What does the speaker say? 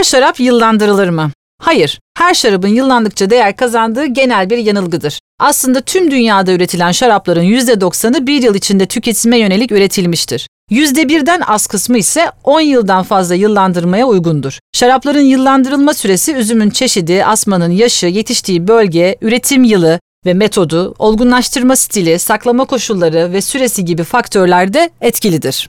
Her şarap yıllandırılır mı? Hayır, her şarabın yıllandıkça değer kazandığı genel bir yanılgıdır. Aslında tüm dünyada üretilen şarapların %90'ı bir yıl içinde tüketime yönelik üretilmiştir. %1'den az kısmı ise 10 yıldan fazla yıllandırmaya uygundur. Şarapların yıllandırılma süresi üzümün çeşidi, asmanın yaşı, yetiştiği bölge, üretim yılı ve metodu, olgunlaştırma stili, saklama koşulları ve süresi gibi faktörlerde etkilidir.